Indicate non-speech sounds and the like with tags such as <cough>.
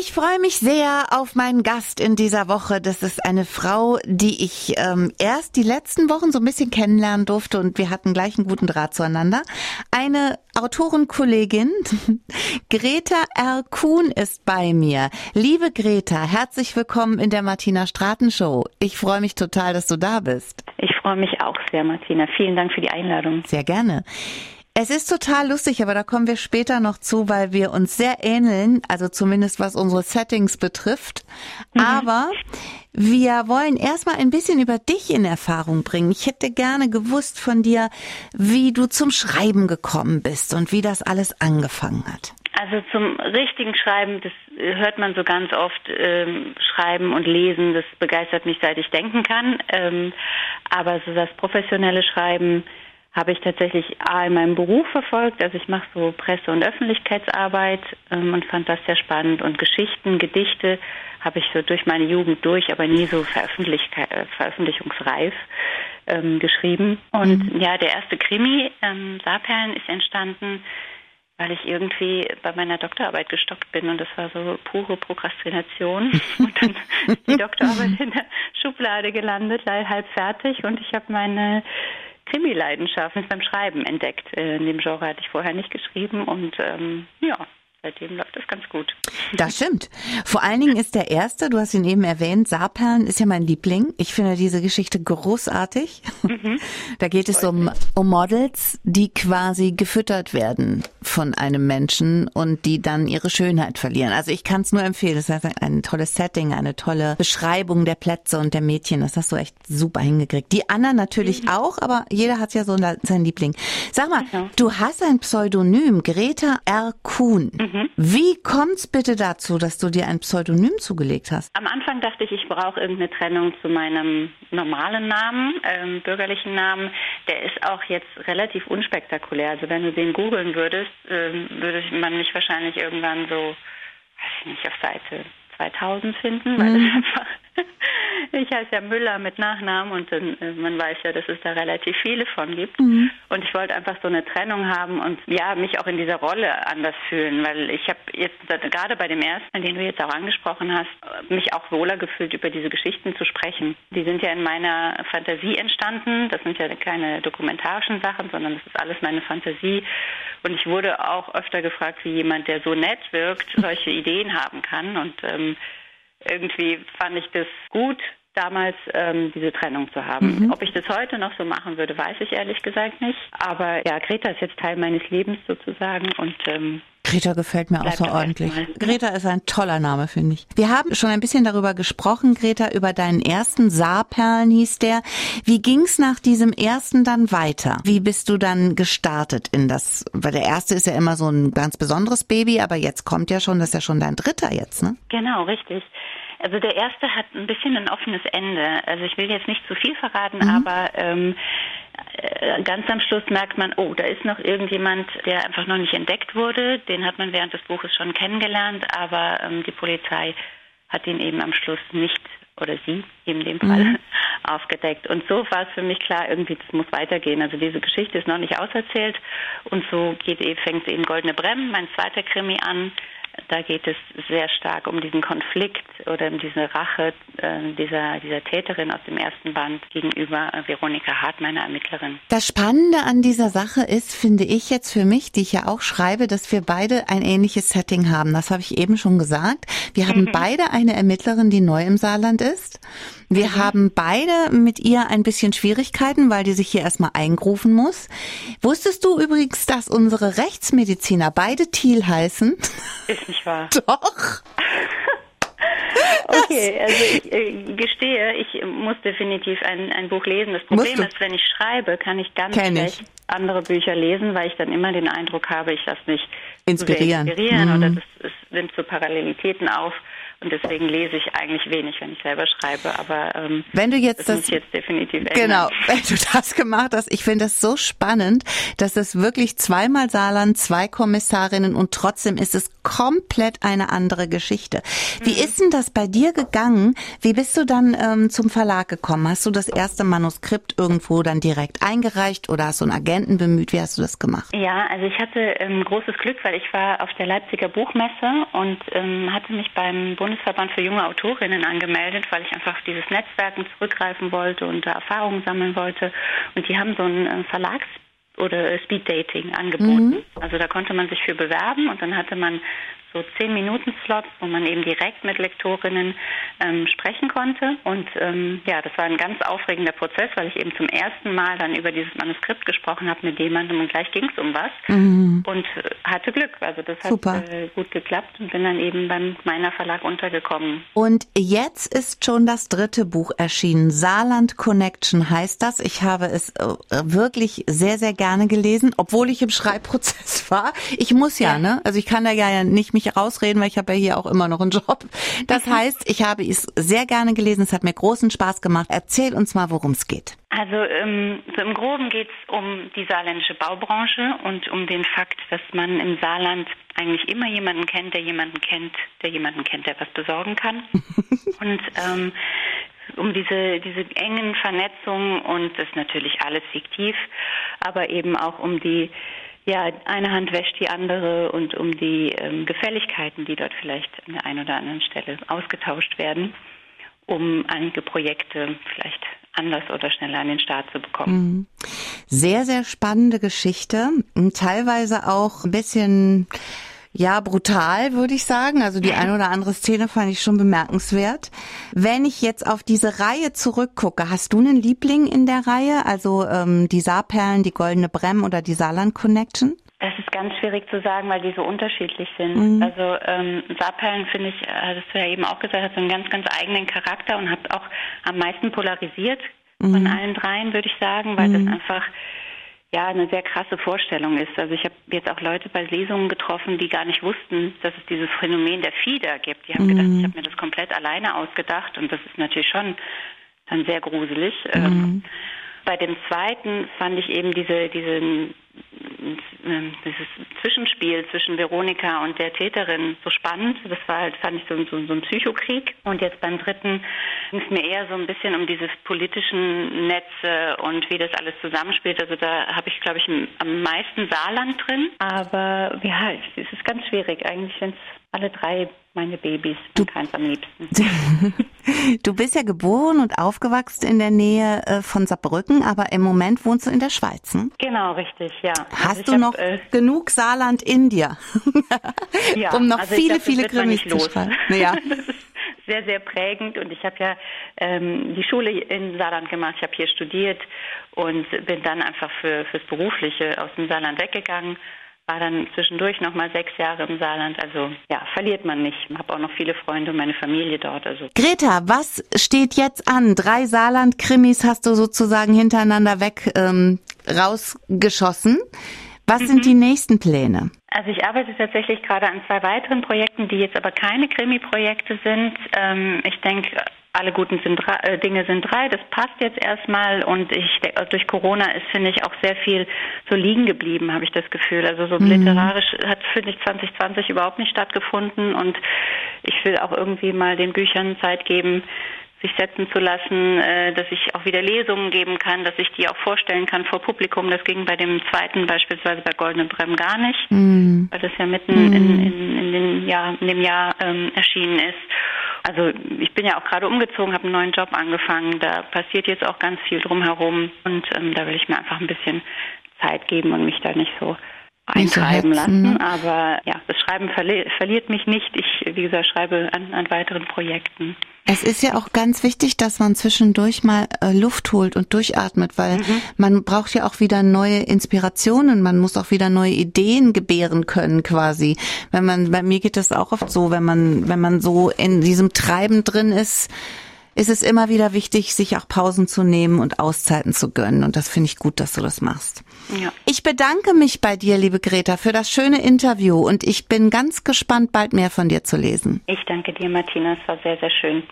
Ich freue mich sehr auf meinen Gast in dieser Woche. Das ist eine Frau, die ich ähm, erst die letzten Wochen so ein bisschen kennenlernen durfte und wir hatten gleich einen guten Draht zueinander. Eine Autorenkollegin, <laughs> Greta R. Kuhn ist bei mir. Liebe Greta, herzlich willkommen in der Martina Straten Show. Ich freue mich total, dass du da bist. Ich freue mich auch sehr, Martina. Vielen Dank für die Einladung. Sehr gerne. Es ist total lustig, aber da kommen wir später noch zu, weil wir uns sehr ähneln, also zumindest was unsere Settings betrifft. Mhm. Aber wir wollen erstmal ein bisschen über dich in Erfahrung bringen. Ich hätte gerne gewusst von dir, wie du zum Schreiben gekommen bist und wie das alles angefangen hat. Also zum richtigen Schreiben, das hört man so ganz oft, ähm, Schreiben und Lesen, das begeistert mich, seit ich denken kann. Ähm, aber so das professionelle Schreiben, habe ich tatsächlich A in meinem Beruf verfolgt. Also ich mache so Presse- und Öffentlichkeitsarbeit ähm, und fand das sehr spannend. Und Geschichten, Gedichte habe ich so durch meine Jugend durch, aber nie so veröffentlich äh, veröffentlichungsreif ähm, geschrieben. Und mhm. ja, der erste Krimi, ähm, Saarperlen, ist entstanden, weil ich irgendwie bei meiner Doktorarbeit gestockt bin und das war so pure Prokrastination. <laughs> und dann ist die Doktorarbeit in der Schublade gelandet, halb fertig und ich habe meine Krimi-Leidenschaft beim Schreiben entdeckt. Äh, in dem Genre hatte ich vorher nicht geschrieben und ähm, ja, seitdem läuft das ganz gut. Das stimmt. Vor allen Dingen ist der erste, du hast ihn eben erwähnt, Saarperlen ist ja mein Liebling. Ich finde diese Geschichte großartig. Mhm. Da geht es um, um Models, die quasi gefüttert werden von einem Menschen und die dann ihre Schönheit verlieren. Also ich kann es nur empfehlen. Es ist ein tolles Setting, eine tolle Beschreibung der Plätze und der Mädchen. Das hast du echt super hingekriegt. Die anderen natürlich mhm. auch, aber jeder hat ja so seinen Liebling. Sag mal, mhm. du hast ein Pseudonym, Greta R. Kuhn. Mhm. Mhm. Wie kommt's bitte dazu, dass du dir ein Pseudonym zugelegt hast? Am Anfang dachte ich, ich brauche irgendeine Trennung zu meinem normalen Namen, ähm, bürgerlichen Namen. Der ist auch jetzt relativ unspektakulär. Also wenn du den googeln würdest, ähm, würde man mich wahrscheinlich irgendwann so, weiß ich nicht, auf Seite 2000 finden, weil mhm. das <laughs> einfach <laughs> ich heiße ja Müller mit Nachnamen und äh, man weiß ja, dass es da relativ viele von gibt. Mhm. Und ich wollte einfach so eine Trennung haben und ja, mich auch in dieser Rolle anders fühlen, weil ich habe jetzt gerade bei dem ersten, den du jetzt auch angesprochen hast, mich auch wohler gefühlt, über diese Geschichten zu sprechen. Die sind ja in meiner Fantasie entstanden. Das sind ja keine dokumentarischen Sachen, sondern das ist alles meine Fantasie. Und ich wurde auch öfter gefragt, wie jemand, der so nett wirkt, solche <laughs> Ideen haben kann. Und ähm, irgendwie fand ich das gut, damals ähm, diese Trennung zu haben. Mhm. Ob ich das heute noch so machen würde, weiß ich ehrlich gesagt nicht. Aber ja, Greta ist jetzt Teil meines Lebens sozusagen und ähm, Greta gefällt mir außerordentlich. Greta ist ein toller Name, finde ich. Wir haben schon ein bisschen darüber gesprochen, Greta, über deinen ersten Saarperlen hieß der. Wie ging's nach diesem ersten dann weiter? Wie bist du dann gestartet in das, weil der erste ist ja immer so ein ganz besonderes Baby, aber jetzt kommt ja schon, das ist ja schon dein dritter jetzt, ne? Genau, richtig. Also der erste hat ein bisschen ein offenes Ende. Also ich will jetzt nicht zu viel verraten, mhm. aber ähm, äh, ganz am Schluss merkt man, oh, da ist noch irgendjemand, der einfach noch nicht entdeckt wurde. Den hat man während des Buches schon kennengelernt, aber ähm, die Polizei hat ihn eben am Schluss nicht oder sie in dem Fall mhm. <laughs> aufgedeckt. Und so war es für mich klar, irgendwie, das muss weitergehen. Also diese Geschichte ist noch nicht auserzählt. Und so geht, fängt eben Goldene Brem, mein zweiter Krimi an, da geht es sehr stark um diesen Konflikt oder um diese Rache äh, dieser, dieser Täterin aus dem ersten Band gegenüber äh, Veronika Hart, meiner Ermittlerin. Das Spannende an dieser Sache ist, finde ich jetzt für mich, die ich ja auch schreibe, dass wir beide ein ähnliches Setting haben. Das habe ich eben schon gesagt. Wir haben mhm. beide eine Ermittlerin, die neu im Saarland ist. Wir mhm. haben beide mit ihr ein bisschen Schwierigkeiten, weil die sich hier erstmal eingrufen muss. Wusstest du übrigens, dass unsere Rechtsmediziner beide Thiel heißen? Ist nicht wahr. <laughs> Doch. <laughs> Okay, also ich äh, gestehe, ich muss definitiv ein, ein Buch lesen. Das Problem ist, wenn ich schreibe, kann ich ganz Kenn schlecht ich. andere Bücher lesen, weil ich dann immer den Eindruck habe, ich lasse mich inspirieren, inspirieren mhm. oder das, es nimmt so Parallelitäten auf Und deswegen lese ich eigentlich wenig, wenn ich selber schreibe. Aber ähm, wenn du jetzt das, das jetzt definitiv ändern. genau, <laughs> wenn du das gemacht hast, ich finde das so spannend, dass es wirklich zweimal Saarland, zwei Kommissarinnen und trotzdem ist es komplett eine andere Geschichte. Wie mhm. ist denn das bei dir gegangen? Wie bist du dann ähm, zum Verlag gekommen? Hast du das erste Manuskript irgendwo dann direkt eingereicht oder hast du einen Agenten bemüht? Wie hast du das gemacht? Ja, also ich hatte ähm, großes Glück, weil ich war auf der Leipziger Buchmesse und ähm, hatte mich beim Bund Bundesverband für junge Autorinnen angemeldet, weil ich einfach dieses Netzwerken zurückgreifen wollte und da Erfahrungen sammeln wollte. Und die haben so ein äh, Verlags- oder Speed Dating angeboten. Mhm. Also da konnte man sich für bewerben und dann hatte man so zehn Minuten Slots, wo man eben direkt mit Lektorinnen ähm, sprechen konnte. Und ähm, ja, das war ein ganz aufregender Prozess, weil ich eben zum ersten Mal dann über dieses Manuskript gesprochen habe mit jemandem und gleich ging es um was mhm. und äh, hatte Glück. Also das hat äh, gut geklappt und bin dann eben beim meiner Verlag untergekommen. Und jetzt ist schon das dritte Buch erschienen. Saarland Connection heißt das. Ich habe es äh, wirklich sehr, sehr gerne gelesen, obwohl ich im Schreibprozess <laughs> war. Ich muss ja, ja. ne? Also ich kann da ja nicht mich rausreden, weil ich habe ja hier auch immer noch einen Job. Das mhm. heißt, ich habe es sehr gerne gelesen, es hat mir großen Spaß gemacht. Erzähl uns mal, worum es geht. Also ähm, so im Groben geht es um die saarländische Baubranche und um den Fakt, dass man im Saarland eigentlich immer jemanden kennt, der jemanden kennt, der jemanden kennt, der was besorgen kann. <laughs> und ähm, um diese, diese engen Vernetzungen und das ist natürlich alles fiktiv, aber eben auch um die ja, eine Hand wäscht die andere und um die ähm, Gefälligkeiten, die dort vielleicht an der einen oder anderen Stelle ausgetauscht werden, um einige Projekte vielleicht anders oder schneller an den Start zu bekommen. Mhm. Sehr, sehr spannende Geschichte. Teilweise auch ein bisschen ja, brutal, würde ich sagen. Also die eine oder andere Szene fand ich schon bemerkenswert. Wenn ich jetzt auf diese Reihe zurückgucke, hast du einen Liebling in der Reihe? Also ähm, die Saarperlen, die Goldene Brem oder die Saarland Connection? Das ist ganz schwierig zu sagen, weil die so unterschiedlich sind. Mhm. Also ähm, Saarperlen finde ich, hattest du ja eben auch gesagt, hat so einen ganz, ganz eigenen Charakter und hat auch am meisten polarisiert mhm. von allen dreien, würde ich sagen, weil mhm. das einfach ja eine sehr krasse Vorstellung ist. Also ich habe jetzt auch Leute bei Lesungen getroffen, die gar nicht wussten, dass es dieses Phänomen der Fieder gibt. Die haben mhm. gedacht, ich habe mir das komplett alleine ausgedacht und das ist natürlich schon dann sehr gruselig. Mhm. Ähm, bei dem zweiten fand ich eben diese, diese ähm, dieses Zwischenspiel zwischen Veronika und der Täterin so spannend. Das war halt, fand ich so, so, so ein Psychokrieg. Und jetzt beim dritten ging es mir eher so ein bisschen um diese politischen Netze und wie das alles zusammenspielt. Also da habe ich, glaube ich, am meisten Saarland drin. Aber ja, es ist ganz schwierig. Eigentlich sind es alle drei meine Babys, du, keins am liebsten. <laughs> du bist ja geboren und aufgewachsen in der Nähe äh, von Saarbrücken, aber im Moment wohnst du in der Schweiz. Hm? Genau, richtig, ja. Hast also du noch äh, genug Saarland in dir? ja, <laughs> um noch also viele, glaub, viele Krimis zu schreiben. Ja. <laughs> sehr, sehr prägend und ich habe ja ähm, die Schule in Saarland gemacht, ich habe hier studiert und bin dann einfach für, fürs Berufliche aus dem Saarland weggegangen war dann zwischendurch noch mal sechs Jahre im Saarland. Also ja, verliert man nicht. Ich habe auch noch viele Freunde und meine Familie dort. Also Greta, was steht jetzt an? Drei Saarland-Krimis hast du sozusagen hintereinander weg ähm, rausgeschossen. Was mhm. sind die nächsten Pläne? Also ich arbeite tatsächlich gerade an zwei weiteren Projekten, die jetzt aber keine Krimi-Projekte sind. Ähm, ich denke, alle guten sind drei, äh, Dinge sind drei. Das passt jetzt erstmal und ich durch Corona ist finde ich auch sehr viel so liegen geblieben, habe ich das Gefühl. Also so mhm. literarisch hat finde ich 2020 überhaupt nicht stattgefunden und ich will auch irgendwie mal den Büchern Zeit geben, sich setzen zu lassen, äh, dass ich auch wieder Lesungen geben kann, dass ich die auch vorstellen kann vor Publikum. Das ging bei dem zweiten beispielsweise bei Goldenen Brem gar nicht, mhm. weil das ja mitten mhm. in, in, in, den Jahr, in dem Jahr ähm, erschienen ist. Also ich bin ja auch gerade umgezogen, habe einen neuen Job angefangen. Da passiert jetzt auch ganz viel drumherum und ähm, da will ich mir einfach ein bisschen Zeit geben und mich da nicht so eintreiben lassen. Ne? Aber ja, das Schreiben verli verliert mich nicht. Ich, wie gesagt, schreibe an, an weiteren Projekten. Es ist ja auch ganz wichtig, dass man zwischendurch mal äh, Luft holt und durchatmet, weil mhm. man braucht ja auch wieder neue Inspirationen, man muss auch wieder neue Ideen gebären können quasi. Wenn man, bei mir geht das auch oft so, wenn man, wenn man so in diesem Treiben drin ist, ist es immer wieder wichtig, sich auch Pausen zu nehmen und Auszeiten zu gönnen. Und das finde ich gut, dass du das machst. Ja. Ich bedanke mich bei dir, liebe Greta, für das schöne Interview und ich bin ganz gespannt, bald mehr von dir zu lesen. Ich danke dir, Martina. Es war sehr, sehr schön.